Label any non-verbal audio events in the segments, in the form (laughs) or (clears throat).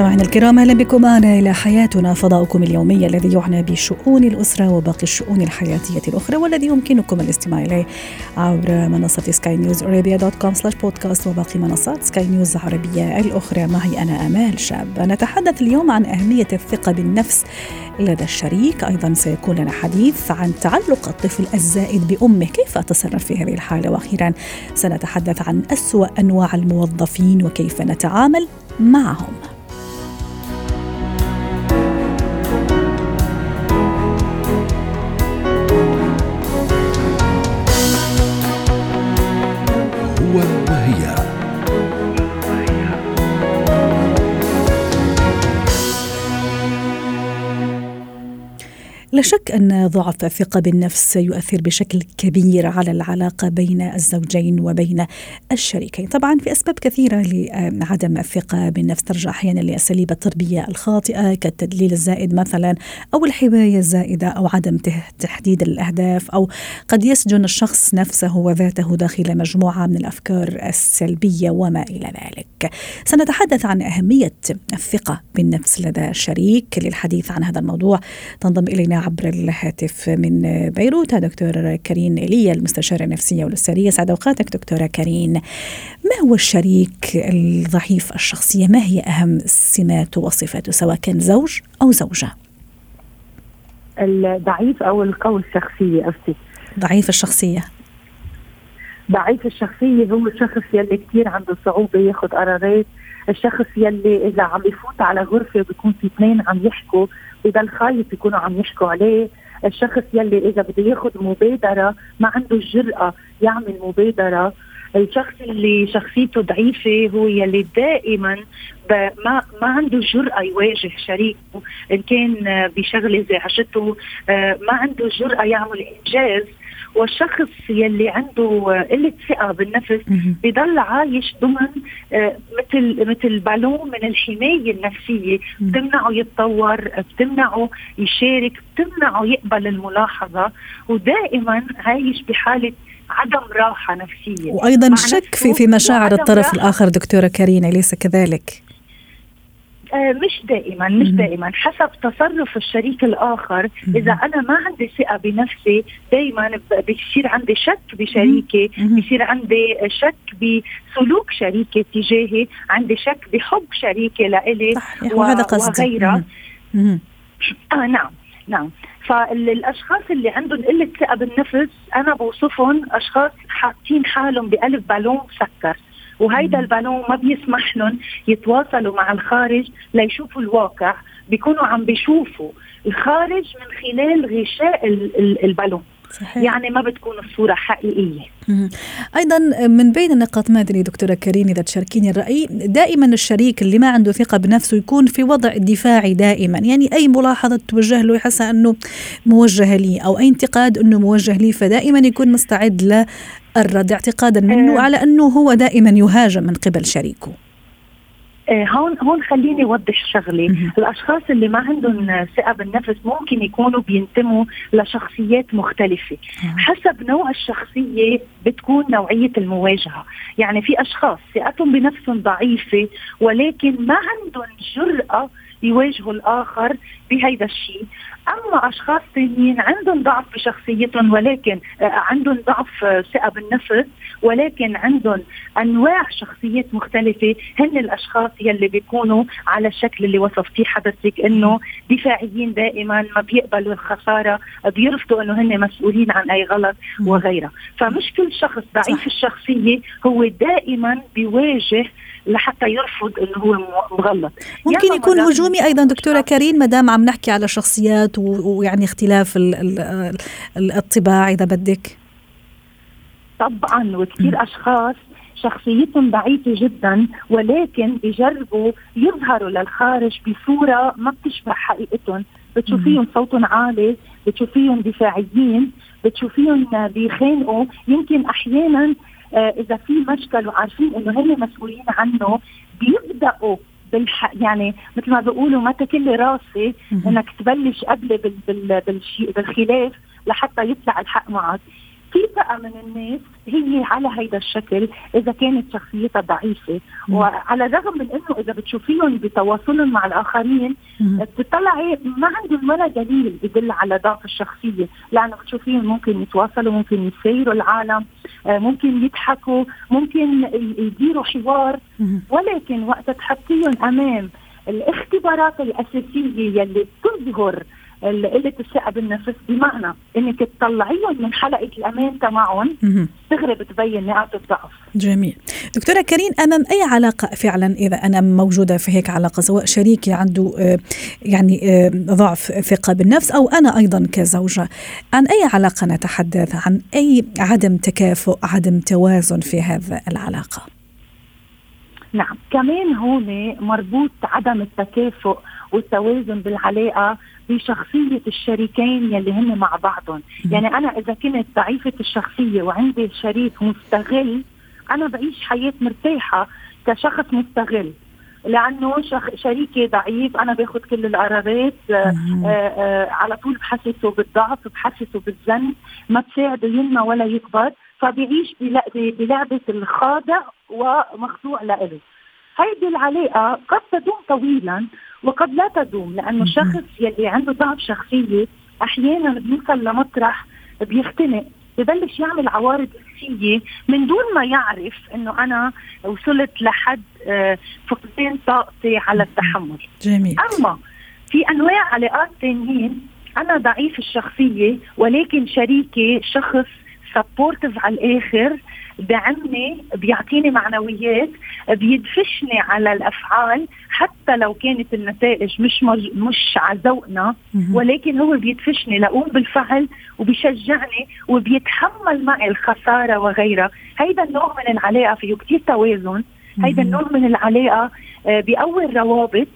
مستمعينا الكرام أهلا بكم. معنا إلى حياتنا فضاؤكم اليومي الذي يعنى بشؤون الأسرة وباقي الشؤون الحياتية الأخرى والذي يمكنكم الاستماع إليه عبر منصة سكاي نيوز ارابيا dot com slash podcast وباقي منصات سكاي نيوز العربيه الأخرى. معي أنا آمال شاب. نتحدث اليوم عن أهمية الثقة بالنفس لدى الشريك. أيضا سيكون لنا حديث عن تعلق الطفل الزائد بأمه. كيف أتصرف في هذه الحالة؟ وأخيرا سنتحدث عن أسوأ أنواع الموظفين وكيف نتعامل معهم. لا شك أن ضعف الثقة بالنفس يؤثر بشكل كبير على العلاقة بين الزوجين وبين الشريكين. طبعا في أسباب كثيرة لعدم الثقة بالنفس. ترجع أحيانا لأساليب التربية الخاطئة كالتدليل الزائد مثلا أو الحماية الزائدة أو عدم تحديد الأهداف أو قد يسجن الشخص نفسه وذاته داخل مجموعة من الأفكار السلبية وما إلى ذلك. سنتحدث عن أهمية الثقة بالنفس لدى الشريك للحديث عن هذا الموضوع. تنضم إلينا عبر الهاتف من بيروت. دكتور كريم إيليا المستشارة النفسية والأسرية سعد أوقاتك دكتورة كريم. ما هو الشريك الضعيف الشخصية؟ ما هي أهم سماته وصفاته سواء كان زوج أو زوجة؟ الضعيف أو القوي الشخصية قصدي. ضعيف الشخصية. ضعيف الشخصية هو الشخص يلي كثير عنده صعوبة ياخذ قرارات. الشخص يلي إذا عم بفوت على غرفة بيكون في اثنين عم يحكوا بضل خايف يكونوا عم يحكوا عليه. الشخص يلي إذا بده ياخذ مبادرة ما عنده الجرأه يعمل مبادرة. الشخص اللي شخصيته ضعيفة هو يلي دائما ما ما عنده الجرأة يواجه شريكه إن كان بشغلة زعجته آه، ما عنده الجرأة يعمل إنجاز. والشخص يلي عنده قلة ثقة بالنفس. بضل عايش ضمن آه، مثل مثل بالون من الحماية النفسية. بتمنعه يتطور بتمنعه يشارك بتمنعه يقبل الملاحظة ودائما عايش بحالة عدم راحة نفسية وأيضا شك في في مشاعر الطرف راحة. الآخر دكتورة كريم أليس كذلك؟ آه مش دائما مش. دائما حسب تصرف الشريك الآخر. إذا أنا ما عندي ثقة بنفسي دائما بصير عندي شك بشريكي. بصير عندي شك بسلوك شريكي تجاهي عندي شك بحب شريكي لإلي وهذا قصدي وغيرها. (clears throat) آه نعم نعم فالأشخاص اللي عندهم قلة ثقة بالنفس أنا بوصفهم أشخاص حاطين حالهم بقلب بالون مسكر وهيدا مم. البالون ما بيسمح لهم يتواصلوا مع الخارج ليشوفوا الواقع بيكونوا عم بيشوفوا الخارج من خلال غشاء ال- ال- البالون صحيح يعني ما بتكون الصورة حقيقية مهم. أيضا من بين النقاط ما أدري دكتورة كريم إذا تشاركيني الرأي دائما الشريك اللي ما عنده ثقة بنفسه يكون في وضع دفاعي دائما يعني أي ملاحظة توجه له يحس أنه موجهه لي أو أي انتقاد أنه موجه لي فدائما يكون مستعد للرد اعتقادا منه آه. على أنه هو دائما يهاجم من قبل شريكه. آه، هون هون خليني أوضح شغله. الأشخاص اللي ما عندهم ثقة بالنفس ممكن يكونوا بينتموا لشخصيات مختلفة. حسب نوع الشخصية بتكون نوعية المواجهة. يعني في أشخاص ثقتهم بنفسهم ضعيفة ولكن ما عندهم جرأة يواجهوا الآخر بهيدا الشيء أما أشخاص ثانيين عندهم ضعف بشخصيتهم ولكن آه، عندهم ضعف آه، ثقة بالنفس ولكن عندهم أنواع شخصيات مختلفة هن الأشخاص يلي بيكونوا على الشكل اللي وصفتيه حضرتك إنه دفاعيين دائما ما بيقبلوا الخسارة بيرفضوا إنه هن مسؤولين عن أي غلط. وغيرها فمش كل شخص ضعيف. الشخصية هو دائما بيواجه لحتى يرفض إنه هو م- مغلط. ممكن يكون هجومي أيضا دكتورة كريم ما دام عم نحكي على شخصيات ويعني اختلاف ال- ال- ال- الطباع إذا بدك. طبعا. وكثير أشخاص شخصيتهم ضعيفة جدا ولكن بيجربوا يظهروا للخارج بصورة ما بتشبه حقيقتهم. بتشوفيهم صوتهم عالي بتشوفيهم دفاعيين بتشوفيهم بيخانقوا. يمكن أحيانا آه، إذا في مشكل وعارفين إنه هم مسؤولين عنه بيبدأوا بالح يعني مثل ما بيقولوا ما تكل راسي إنك تبلش قبل بال بال بالخلاف لحتى يطلع الحق معك. في فئه من الناس هي على هيدا الشكل إذا كانت شخصيتها ضعيفة. مم. وعلى الرغم من إنه إذا بتشوفيهم بتواصلهم مع الآخرين بتطلعي ما عندهم ولا دليل يدل على ضعف الشخصية. لأنه بتشوفيهم ممكن يتواصلوا ممكن يسيروا العالم آه، ممكن يضحكوا ممكن يديروا حوار. ولكن وقت تحطيهم أمام الاختبارات الأساسية يلي بتظهر قله الثقة بالنفس بمعنى إنك تطلعيهم من حلقة الأمان تبعهم دغري بتبين نقاط الضعف. جميل. دكتورة كريم أمام أي علاقة فعلا إذا أنا موجودة في هيك علاقة سواء شريكي عنده آه، يعني آه، ضعف ثقة بالنفس أو أنا أيضا كزوجة عن أي علاقة نتحدث عن أي عدم تكافؤ عدم توازن في هذا العلاقة. نعم كمان هون مربوط عدم التكافؤ والتوازن بالعلاقة بشخصيه الشريكين يلي هن مع بعضهم، يعني أنا إذا كنت ضعيفة الشخصية وعندي شريك مستغل أنا بعيش حياة مرتاحة كشخص مستغل. لأنه. شريكي ضعيف أنا باخذ كل القرارات آآ آه، آه، على طول بحسسه بالضعف بحسسه بالذنب ما بساعده ينمى ولا يكبر فبيعيش بلعبة الخاضع ومخضوع لإله. هيدي العلاقة قد تدوم طويلا وقد لا تدوم لأنه الشخص يلي عنده ضعف شخصية أحيانا بيوصل لمطرح بيختنق ببلش يعمل عوارض نفسية من دون ما يعرف إنه أنا وصلت لحد آه، فقدان طاقتي على التحمل. جميل. أما في أنواع علاقات ثانيين أنا ضعيف الشخصية ولكن شريكي شخص سبورتيف على الآخر بعمني بيعطيني معنويات بيدفشني على الأفعال حتى لو كانت النتائج مش مج... مش على ذوقنا ولكن هو بيدفشني لاقوم بالفعل وبيشجعني وبيتحمل معي الخسارة وغيرها. هيدا النوع من العلاقة فيه كثير توازن. هيدا النوع من العلاقة آه، بيقوي الروابط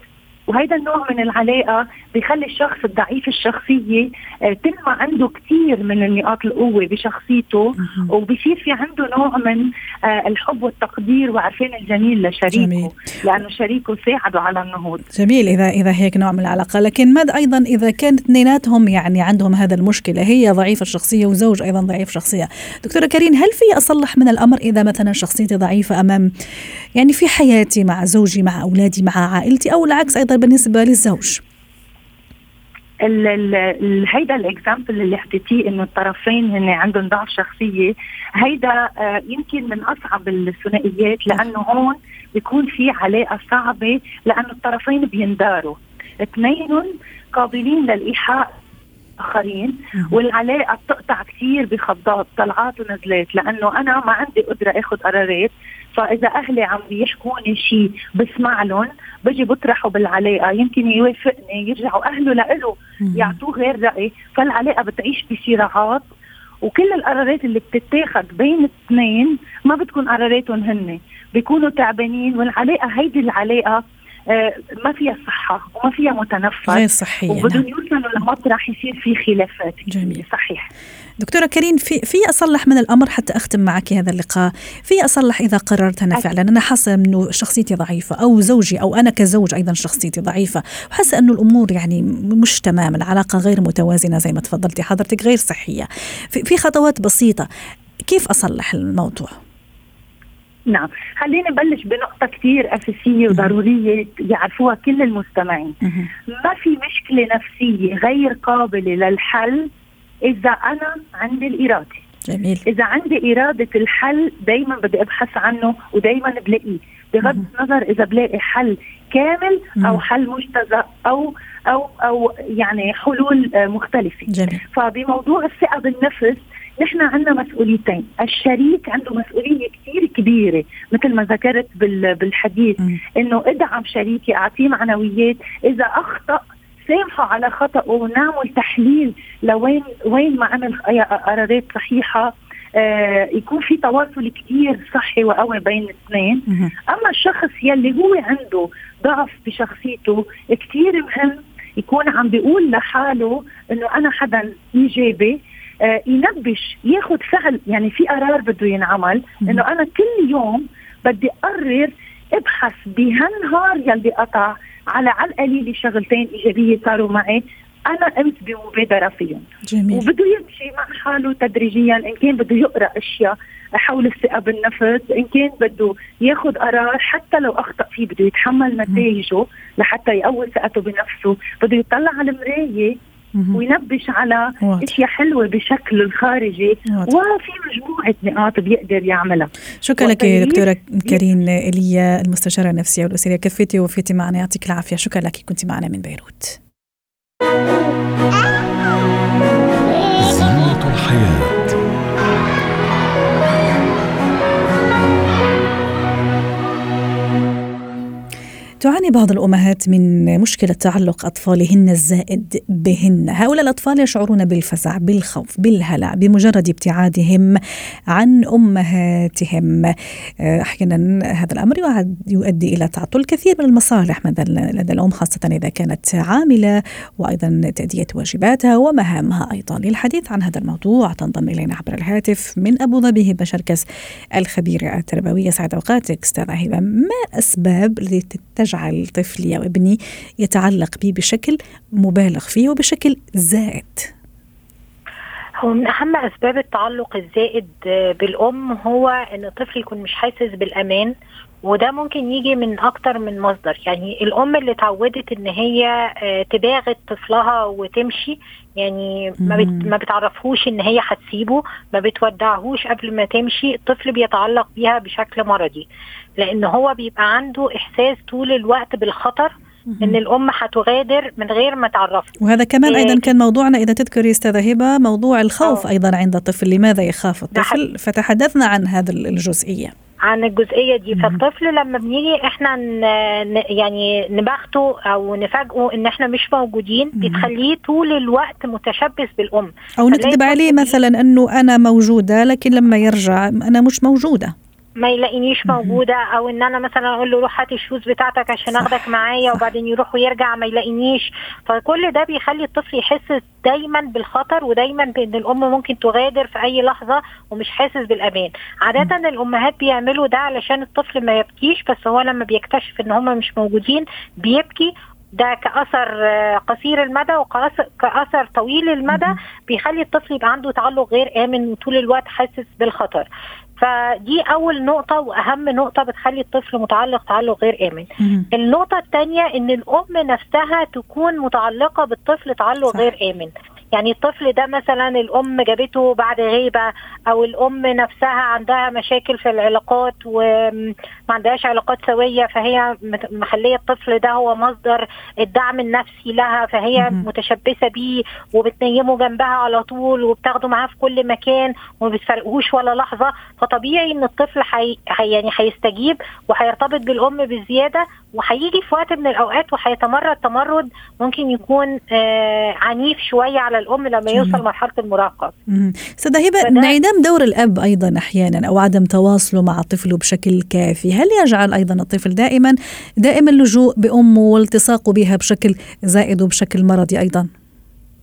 وهيدا النوع من العلاقة بيخلي الشخص الضعيف الشخصية آه، تنمى عنده كثير من نقاط القوة بشخصيته وبصير في عنده نوع من آه، الحب والتقدير وعرفان الجميل لشريكه جميل. لأنه شريكه ساعده على النهوض. جميل اذا إذا هيك نوع من العلاقة. لكن ماذا أيضا إذا كانت اثنيناتهم يعني عندهم هذا المشكلة هي ضعيفة الشخصية وزوج أيضا ضعيف شخصيه دكتورة كريم هل في أصلح من الأمر إذا مثلا شخصيتي ضعيفة أمام يعني في حياتي مع زوجي مع أولادي مع عائلتي أو العكس أيضا بالنسبة للزوج؟ هيدا الاكزامبل اللي حكيتيه إنه الطرفين هن عندهم ضعف شخصية هيدا آه، يمكن من أصعب الثنائيات لأنه هون بيكون في علاقة صعبة لأنه الطرفين بينداروا. اثنينهم قابلين للإيحاء اخرين والعلاقة بتقطع كثير بخضات طلعات ونزلات لأنه أنا ما عندي قدرة آخذ قرارات. فإذا أهلي عم بيحكوني شيء بسمع لهم بجي بطرحه بالعلاقة يمكن يوافقني يرجعوا أهله لإله يعطوه غير رأي. فالعلاقة بتعيش بصراعات وكل القرارات اللي بتتاخد بين الاثنين ما بتكون قراراتهم هن. بيكونوا تعبانين والعلاقة هيدي العلاقة ما فيها صحة وما فيها متنفس. غير صحية وبدهم نعم. يوصلوا لمطرح يصير في خلافات. جميل. صحيح. دكتورة كريم في في أصلح من الأمر حتى أختم معك هذا اللقاء. في أصلح إذا قررت أنا فعلا. أنا حاسة أنه شخصيتي ضعيفة أو زوجي أو أنا كزوج أيضا شخصيتي ضعيفة. وحاسة أنه الأمور يعني مش تمام العلاقة غير متوازنة زي ما تفضلتي. حضرتك غير صحية. في خطوات بسيطة. كيف أصلح الموضوع؟ نعم. خليني نبلش بنقطة كثير أساسية وضرورية يعرفوها كل المستمعين. ما في مشكلة نفسية غير قابلة للحل إذا أنا عندي الإرادة. جميل. إذا عندي إرادة الحل دايما بدي أبحث عنه ودايما بلاقيه. بغض النظر إذا بلاقي حل كامل أو حل مجتزأ أو أو أو يعني حلول مختلفة. جميل. فبموضوع الثقة بالنفس نحن عندنا مسؤوليتين. الشريك عنده مسؤولية كثير كبيرة مثل ما ذكرت بالحديث إنه ادعم شريكي أعطيه معنويات. إذا أخطأ سامحه على خطأه ونعمل تحليل لوين وين ما عمل قرارات صحيحة. آه يكون في تواصل كثير صحي وقوي بين الاثنين. أما الشخص يلي هو عنده ضعف بشخصيته كثير مهم يكون عم بيقول لحاله إنه أنا حدا إيجابي. آه ينبش ياخذ فعل يعني في قرار بده ينعمل إنه أنا كل يوم بدي أقرر أبحث بهالنهار يلي قطع على على القليلة شغلتين إيجابية صاروا معي أنا قمت بمبادره فيهم جميل. وبده يمشي مع حاله تدريجيا إن كان بده يقرأ أشياء حول الثقة بالنفس إن كان بده ياخذ قرار حتى لو أخطأ فيه بده يتحمل نتائجه لحتى يقوي ثقته بنفسه بده يطلع على المراية. وينبش على إشياء حلوة بشكل الخارجي. واضح. وفي مجموعة نقاط بيقدر يعملها. شكرا لك دكتورة كريم ايليا المستشارة النفسية والأسرية. كفيتي وفيتي معنا. يعطيك العافية. شكرا لك كنت معنا من بيروت. زينة الحياة. تعاني بعض الأمهات من مشكلة تعلق أطفالهن الزائد بهن. هؤلاء الأطفال يشعرون بالفزع بالخوف بالهلع بمجرد ابتعادهم عن أمهاتهم. آه، أحيانا هذا الأمر يؤدي إلى تعطل الكثير من المصالح لدى الأم خاصة إذا كانت عاملة وأيضا تأدية واجباتها ومهامها أيضا. للحديث عن هذا الموضوع تنضم إلينا عبر الهاتف من أبو ظبي هبة شركس الخبيرة التربوية سعد أوقاتك أستاذة هبة. ما أسباب التي تجعل طفلي أو ابني يتعلق بي بشكل مبالغ فيه وبشكل زائد. هو من أهم أسباب التعلق الزائد بالأم هو إن الطفل يكون مش حاسس بالأمان وده ممكن يجي من أكتر من مصدر. يعني الأم اللي اتعودت إن هي آه، تباغت طفلها وتمشي يعني ما ما بتعرفهوش إن هي هتسيبه ما بتودعهوش قبل ما تمشي الطفل بيتعلق بيها بشكل مرضي. لأن هو بيبقى عنده إحساس طول الوقت بالخطر إن الأم هتغادر من غير ما تعرفه. وهذا كمان أيضا كان موضوعنا إذا تذكري أستاذة هبة موضوع الخوف أوه. أيضا عند الطفل. لماذا يخاف الطفل؟ فتحدثنا عن هذه الجزئية. عن الجزئية دي. فالطفل لما بنيجي إحنا يعني نبخته أو نفاجئه إن إحنا مش موجودين بتخليه طول الوقت متشبث بالأم. أو نكذب عليه مثلا إنه أنا موجودة لكن لما يرجع أنا مش موجودة. ما يلاقينيش موجودة أو إن أنا مثلا أقول له روح هات الشوز بتاعتك عشان أخدك معايا وبعدين يروح ويرجع ما يلاقينيش. فكل ده بيخلي الطفل يحس دايما بالخطر ودايما بإن الأم ممكن تغادر في أي لحظة ومش حاسس بالأمان. عادة الأمهات بيعملوا ده علشان الطفل ما يبكيش بس هو لما بيكتشف إن هم مش موجودين بيبكي. ده كأثر قصير المدى وكاثر طويل المدى بيخلي الطفل يبقى عنده تعلق غير آمن وطول الوقت حاسس بالخطر. فدي أول نقطة وأهم نقطة بتخلي الطفل متعلق تعلق غير آمن. النقطة الثانية إن الأم نفسها تكون متعلقة بالطفل تعلق صح. غير آمن. يعني الطفل ده مثلا الأم جابته بعد غيبة أو الأم نفسها عندها مشاكل في العلاقات وما عندهاش علاقات سوية فهي مخليه الطفل ده هو مصدر الدعم النفسي لها فهي متشبثة بيه وبتنيمه جنبها على طول وبتاخده معاها في كل مكان وما بتفرقوش ولا لحظة فطبيعي إن الطفل حي... يعني هيستجيب وهيرتبط بالأم بزيادة وهيجي في وقت من الأوقات وهيتمرد تمرد ممكن يكون آه عنيف شوية على الأم لما يوصل مرحلة المراهقة. استاذه هبه انعدام دور الأب أيضا أحيانا أو عدم تواصله مع طفله بشكل كافي، هل يجعل أيضا الطفل دائما دائما اللجوء بأمه والتصاقه بها بشكل زائد وبشكل مرضي أيضا؟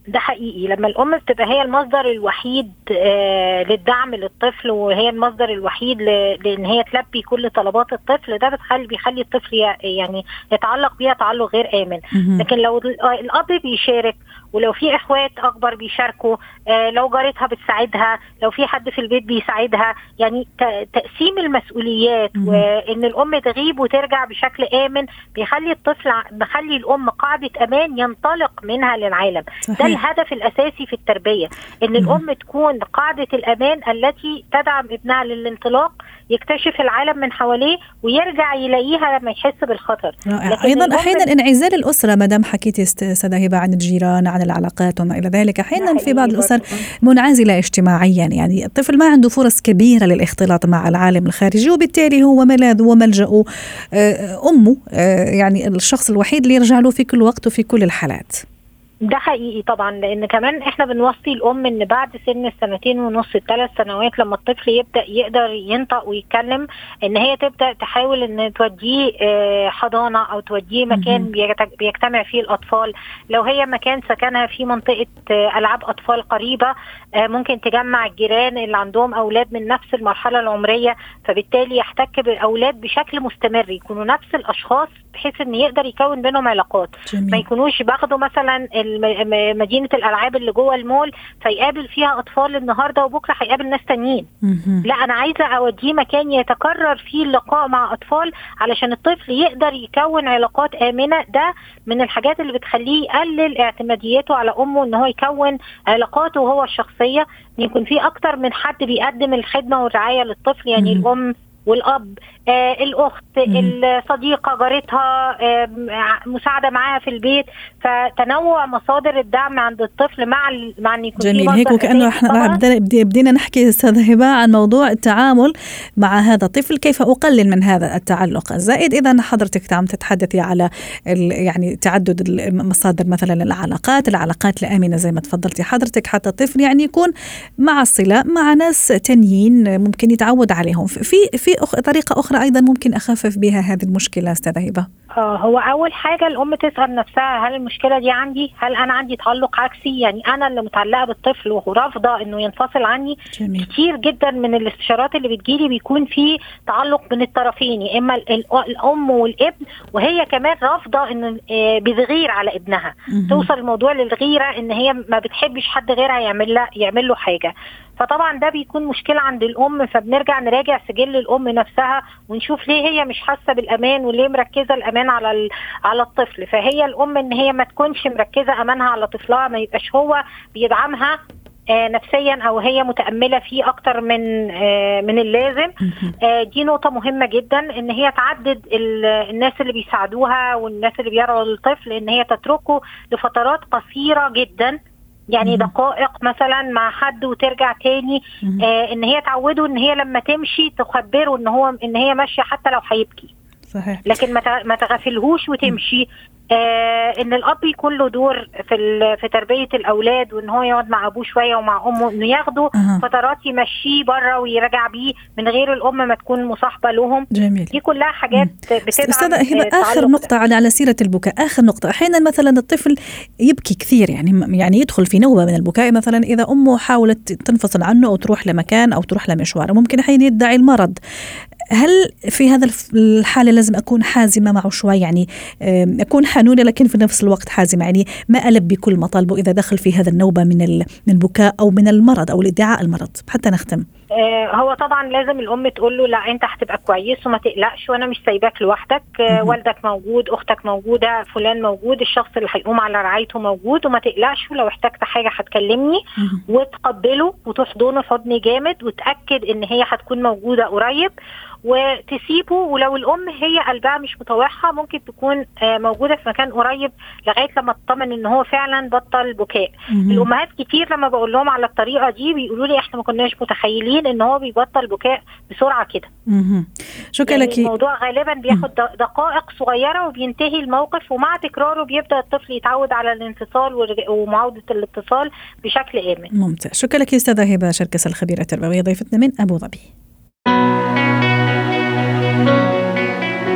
ده حقيقي. لما الأم بتبقى هي المصدر الوحيد آه للدعم للطفل وهي المصدر الوحيد لإن هي تلبي كل طلبات الطفل ده بتخلي بيخلي الطفل يعني يتعلق بيها تعلق غير آمن. لكن لو الأب بيشارك ولو في إخوات أكبر بيشاركوا آه لو جارتها بتساعدها لو في حد في البيت بيساعدها. يعني تقسيم المسؤوليات وإن الأم تغيب وترجع بشكل آمن بيخلي الطفل بيخلي الأم قاعدة أمان ينطلق منها للعالم. صحيح. ده الهدف الأساسي في التربية إن الأم تكون قاعدة الأمان التي تدعم ابنها للانطلاق يكتشف العالم من حواليه ويرجع يلاقيها لما يحس بالخطر. رائع. أيضا أحيانا انعزال الأسرة ما دام حكيتي استاذه هبه عن الجيران عن العلاقات وما إلى ذلك أحيانا في بعض الأسر منعزلة اجتماعيا. يعني الطفل ما عنده فرص كبيرة للاختلاط مع العالم الخارجي وبالتالي هو ملاذه وملجأه آه، أمه آه، يعني الشخص الوحيد اللي يرجع له في كل وقت وفي كل الحالات. ده حقيقي طبعا لأن كمان إحنا بنوصي الأم إن بعد سن السنتين ونص الثلاث سنوات لما الطفل يبدأ يقدر ينطق ويتكلم إن هي تبدأ تحاول إن توديه آه، حضانة أو توديه مكان بيجتمع فيه الأطفال. لو هي مكان سكنها في منطقة آه، ألعاب أطفال قريبة آه، ممكن تجمع الجيران اللي عندهم أولاد من نفس المرحلة العمرية فبالتالي يحتك بالاولاد بشكل مستمر يكونوا نفس الأشخاص بحيث إن يقدر يكون بينهم علاقات. جميل. ما يكونوش باخدوا مثلا مدينة الألعاب اللي جوه المول فيقابل فيها أطفال النهارده وبكرة هيقابل ناس تانيين. لا أنا عايزة أوديه مكان يتكرر فيه اللقاء مع أطفال علشان الطفل يقدر يكون علاقات آمنة. ده من الحاجات اللي بتخليه يقلل اعتماديته على أمه إن هو يكون علاقاته هو الشخصية. يكون في أكتر من حد بيقدم الخدمة والرعاية للطفل يعني الأم والأب. الأخت مم. الصديقة جارتها آه مساعدة معاها في البيت فتنوع مصادر الدعم عند الطفل مع مع إن يكون جميل هيك وكأنه إحنا بدينا نحكي أستاذ هبة عن موضوع التعامل مع هذا الطفل كيف أقلل من هذا التعلق زائد إذا حضرتك عم تتحدثي على يعني تعدد مصادر مثلا العلاقات العلاقات الآمنة زي ما تفضلتي حضرتك حتى الطفل يعني يكون مع صلة مع ناس تانيين ممكن يتعود عليهم في في. طريقة أخرى أيضا ممكن أخفف بها هذه المشكلة أستاذة هبة؟ آه هو أول حاجة الأم تسأل نفسها هل المشكلة دي عندي؟ هل أنا عندي تعلق عكسي؟ يعني أنا اللي متعلقة بالطفل ورافضه إنه ينفصل عني. جميل. كتير جدا من الاستشارات اللي بتجيلي بيكون في تعلق بين الطرفين يا إما الأم والابن وهي كمان رافضة إن آه، بتغير على ابنها. م- توصل الموضوع للغيرة إن هي ما بتحبش حد غيرها يعمل له يعمل له حاجة. فطبعا ده بيكون مشكلة عند الأم فبنرجع نراجع سجل الأم نفسها ونشوف ليه هي مش حاسة بالأمان وليه مركزة الأمان على على الطفل. فهي الأم إن هي ما تكونش مركزة أمانها على طفلها ما يبقاش هو بيدعمها آه نفسيا أو هي متأملة فيه أكتر من آه من اللازم. آه دي نقطة مهمة جدا إن هي تعدد الناس اللي بيساعدوها والناس اللي بيرعوا الطفل إن هي تتركه لفترات قصيرة جدا. يعني دقائق مثلا مع حد وترجع تاني آه إن هي تعوده إن هي لما تمشي تخبره إن هو إن هي ماشية حتى لو هيبكي. صحيح. لكن ما تغفلهوش وتمشي. إن الأب يكون له دور في في تربية الأولاد وإن هو يقعد مع أبوه شوية ومع أمه إنه ياخده أه. فترات يمشيه بره ويرجع بيه من غير الأم ما تكون مصاحبة لهم. جميل. دي كلها حاجات بتدعم أستاذة هبة آخر نقطة على على سيرة البكاء. آخر نقطة أحيانا مثلا الطفل يبكي كثير يعني يعني يدخل في نوبة من البكاء. مثلا إذا أمه حاولت تنفصل عنه أو تروح لمكان أو تروح لمشوار ممكن أحيانا يدعي المرض. هل في هذا الحالة لازم أكون حازمة معه شوي؟ يعني أكون حنونة لكن في نفس الوقت حازمة يعني ما ألبي كل مطالبه إذا دخل في هذا النوبة من من البكاء أو من المرض أو الإدعاء المرض. حتى نختم. آه هو طبعا لازم الأم تقول له لا أنت هتبقى كويس وما تقلقش وأنا مش سايباك لوحدك. آه والدك موجود أختك موجودة فلان موجود الشخص اللي هيقوم على رعايته موجود وما تقلقش ولو احتجت حاجة هتكلمني وتقبله وتحضنه حضن جامد وتأكد إن هي هتكون موجودة قريب. وتسيبه ولو الأم هي قلبها مش مطوعها ممكن تكون آه، موجودة في مكان قريب لغاية لما تطمن إن هو فعلا بطل بكاء. الأمهات كتير لما بقول لهم على الطريقة دي بيقولوا لي إحنا ما كناش متخيلين إن هو بيبطل بكاء بسرعة كده. شكرا يعني لك. الموضوع غالبا بياخد دقائق صغيرة وبينتهي الموقف ومع تكراره بيبدأ الطفل يتعود على الانفصال ومعاودة الاتصال بشكل آمن. ممتاز. شكرا لك أستاذة هبة شركس الخبيرة التربوية ضيفتنا من أبو ظبي.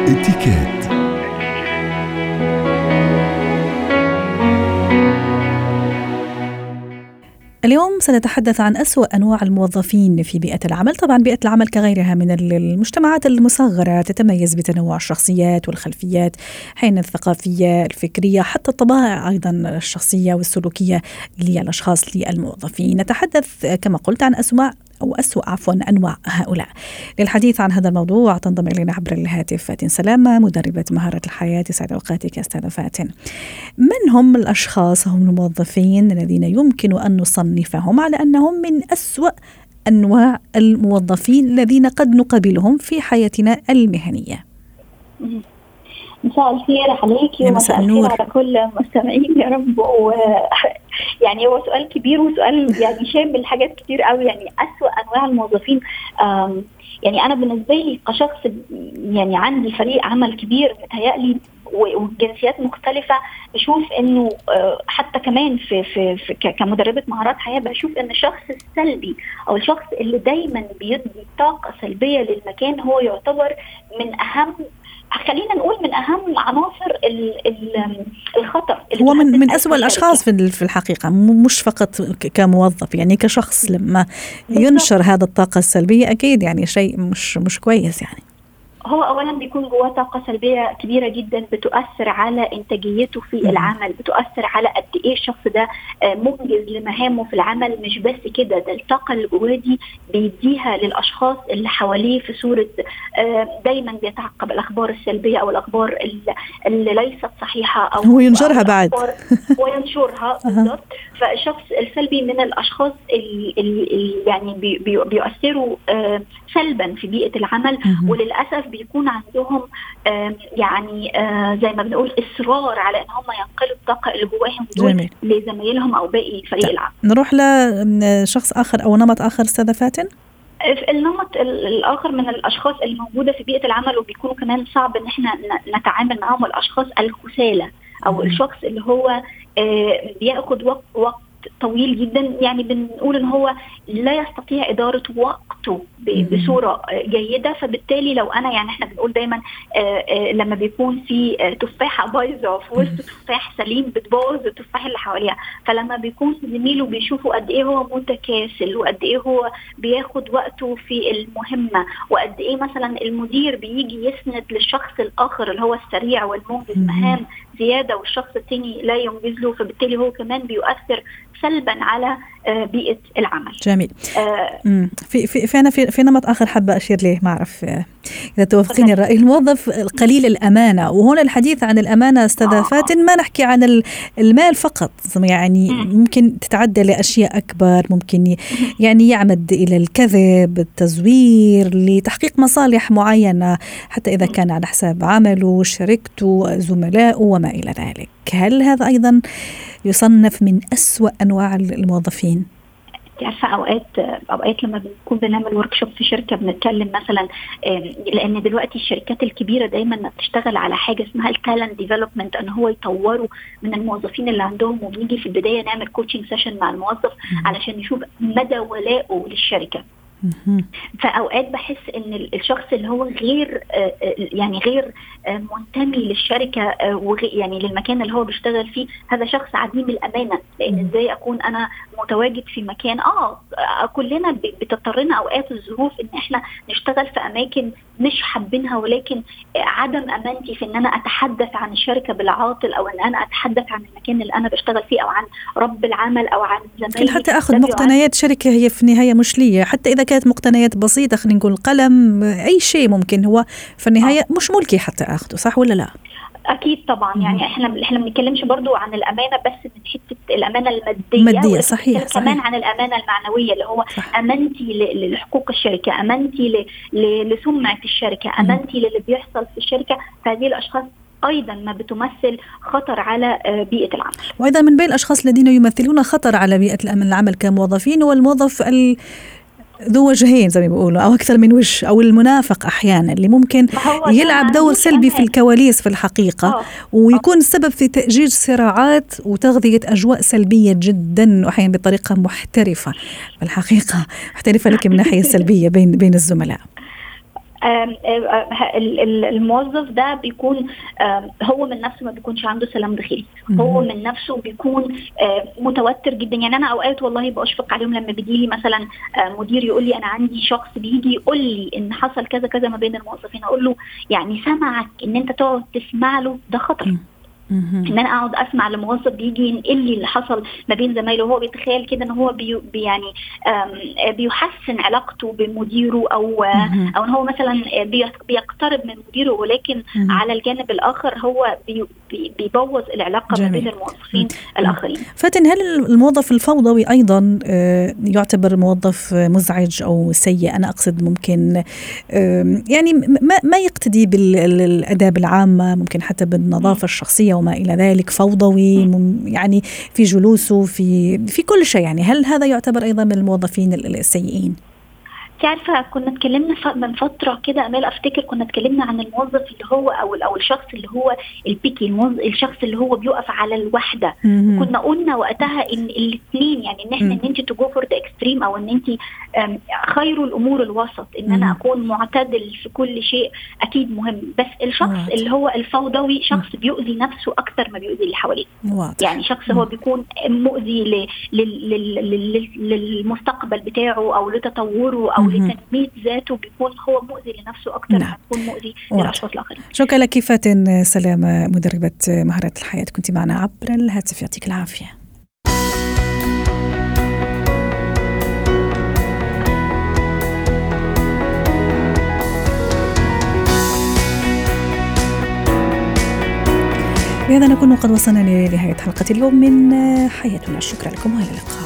اتكات اليوم سنتحدث عن أسوأ أنواع الموظفين في بيئة العمل. طبعا بيئة العمل كغيرها من المجتمعات المصغرة تتميز بتنوع الشخصيات والخلفيات حين الثقافية الفكرية حتى الطبائع أيضا الشخصية والسلوكية للأشخاص للموظفين. نتحدث كما قلت عن أسوأ أو أسوأ عفوا أنواع هؤلاء. للحديث عن هذا الموضوع تنضم إلينا عبر الهاتف فاتن سلامة مدربة مهارة الحياة. سعد أوقاتك أستاذة فاتن. من هم الأشخاص؟ هم الموظفين الذين يمكن أن نصنفهم على أنهم من أسوأ أنواع الموظفين الذين قد نقابلهم في حياتنا المهنية؟ مساء الخير عليك ومساء النور. على كل المستمعين يا رب. يعني هو سؤال كبير وسؤال يعني شامل حاجات كتير قوي. يعني أسوأ أنواع الموظفين يعني أنا بالنسبة لي كشخص يعني عندي فريق عمل كبير متهيألي وجنسيات مختلفة بشوف إنه آه، حتى كمان في في, في كمدربة مهارات حياة بشوف إن الشخص السلبي أو الشخص اللي دايما بيدي طاقة سلبية للمكان هو يعتبر من أهم خلينا نقول من أهم عناصر الخطر هو من من اسوء الأشخاص في في الحقيقة مش فقط كموظف يعني كشخص لما ينشر هذا الطاقة السلبية أكيد يعني شيء مش مش كويس يعني. هو اولا بيكون جواه طاقة سلبية كبيرة جدا بتؤثر على إنتاجيته في العمل بتؤثر على قد إيه الشخص ده آه، منجز لمهامه في العمل. مش بس كده ده الطاقة اللي جواه دي بيديها للأشخاص اللي حواليه في صورة آه، دايما بيتعقب الأخبار السلبية أو الأخبار اللي ليست صحيحة أو هو ينشرها بعد. (laughs) وينشرها بالضبط. فالشخص السلبي من الأشخاص اللي يعني بيؤثروا آه، سلبا في بيئة العمل. وللأسف بيكون عندهم يعني زي ما بنقول إصرار على إن هم ينقلوا الطاقة اللي جواهم دول لزمايلهم أو باقي فريق العمل نروح لشخص آخر أو نمط آخر أستاذة فاتن؟ النمط الآخر من الأشخاص اللي موجودة في بيئة العمل وبيكونوا كمان صعب إن إحنا نتعامل معاهم الاشخاص الكسالى أو الشخص اللي هو بياخد وقت وقت طويل جدا. يعني بنقول إن هو لا يستطيع إدارة وقته بصورة جيدة. فبالتالي لو أنا يعني إحنا بنقول دايما آه، آه، لما بيكون في آه، تفاحه بايظه في وسط تفاح سليم بتبوظ التفاح اللي حواليها. فلما بيكون زميله بيشوفوا قد إيه هو متكاسل وقد إيه هو بياخد وقته في المهمة وقد إيه مثلا المدير بيجي يسند للشخص الآخر اللي هو السريع والمنجز مهام زيادة والشخص الثاني لا ينجز له. فبالتالي هو كمان بيؤثر سلبا على آه، بيئة العمل. جميل. آه في في في في, في نمط اخر حابه أشير ليه ما أعرف إذا توافقيني الرأي. الموظف قليل الأمانة. وهنا الحديث عن الأمانة أستاذة آه. فاتن ما نحكي عن المال فقط. يعني ممكن تتعدى لأشياء أكبر ممكن يعني يعمد إلى الكذب التزوير لتحقيق مصالح معينة حتى إذا كان على حساب عمله شركته زملائه وما إلى ذلك. هل هذا أيضا يصنف من أسوأ أنواع الموظفين؟ عارفة أوقات أوقات لما بنكون بنعمل workshop في شركة بنتكلم مثلا لأن دلوقتي الشركات الكبيرة دايما بتشتغل على حاجة اسمها ال talent development إن هو يطوروا من الموظفين اللي عندهم وبنيجي في البداية نعمل coaching session مع الموظف علشان نشوف مدى ولائه للشركة. فأوقات بحس إن الشخص اللي هو غير آه، آه، يعني غير آه، منتمي للشركة يعني للمكان اللي هو بيشتغل فيه هذا شخص عديم الأمانة. لأن إزاي أكون أنا متواجد في مكان؟ آه كلنا بتضطرنا أوقات الظروف إن إحنا نشتغل في أماكن مش حابينها ولكن عدم أمانتي في إن أنا أتحدث عن الشركة بالعاطل أو إن أنا أتحدث عن المكان اللي أنا بشتغل فيه أو عن رب العمل أو عن زمايلي حتى آخذ مقتنيات شركة هي في النهاية مش لي حتى إذا كانت مقتنيات بسيطة خلينا نقول قلم أي شيء ممكن هو في النهاية آه. مش ملكي حتى أخذه صح ولا لا؟ أكيد طبعا يعني إحنا إحنا ما بنتكلمش برضو عن الأمانة بس من حتة الأمانة المادية الماديه صحيح, صحيح كمان عن الأمانة المعنوية اللي هو صح. أمانتي لحقوق الشركة أمانتي لسمعة الشركة أمانتي للي بيحصل في الشركة فهذه الأشخاص أيضا ما بتمثل خطر على آه، بيئة العمل. وأيضا من بين الأشخاص الذين يمثلون خطر على بيئة العمل كموظفين هو الموظف ذو وجهين زي ما بيقولوا أو أكثر من وجه أو المنافق أحيانا اللي ممكن يلعب دور سلبي في الكواليس في الحقيقة أوه. ويكون السبب في تأجيج صراعات وتغذية أجواء سلبية جدا واحيانا بطريقة محترفة. في الحقيقة محترفة لكن من الناحية السلبية بين بين الزملاء. الموظف ده بيكون هو من نفسه ما بيكونش عنده سلام داخلي. هو من نفسه بيكون متوتر جدا. يعني أنا أوقات والله بشفق عليهم لما بيجي لي مثلا مدير يقول لي أنا عندي شخص بيجي يقول لي إن حصل كذا كذا ما بين الموظفين. أقول له يعني سمعك إن أنت تقعد تسمع له ده خطر. إن أنا أقعد أسمع لموظف بيجي ينقل لي اللي حصل ما بين زمايله وهو بيتخيل كده إن هو بي يعني بيحسن علاقته بمديره أو أو إن هو مثلا بيقترب من مديره ولكن على الجانب الآخر هو بيبوظ العلاقة ما بين الموظفين الآخرين. فاتن هل الموظف الفوضوي أيضا آه، يعتبر موظف مزعج أو سيء؟ أنا أقصد ممكن يعني ما ما يقتدي بالاداب العامة ممكن حتى بالنظافة الشخصية وما إلى ذلك فوضوي يعني في جلوسه في في كل شيء يعني هل هذا يعتبر أيضا من الموظفين السيئين؟ عارفة كنا اتكلمنا من فترة كده أمال أفتكر كنا اتكلمنا عن الموظف اللي هو أو أو الشخص اللي هو ال picky الشخص اللي هو بيقف على الوحدة. كنا قلنا وقتها إن الاثنين يعني إن إحنا إن انت to go for the extreme أو إن انت خير الأمور الوسط إن أنا أكون معتدل في كل شيء أكيد مهم. بس الشخص اللي هو الفوضوي شخص بيؤذي نفسه أكثر ما بيؤذي اللي حواليه. يعني شخص هو بيكون مؤذي للمستقبل بتاعه أو لتطوره أو لتنميه ذاته بيكون هو مؤذي لنفسه أكثر نعم. ما يكون مؤذي للأشخاص الآخرين. شكرا لك. فاتن سلامه مدربة مهارات الحياة؟ كنت معنا عبر الهاتف. يعطيك العافية. بهذا نكون قد وصلنا لنهاية حلقة اليوم من حياتنا. شكرا لكم. وإلى اللقاء.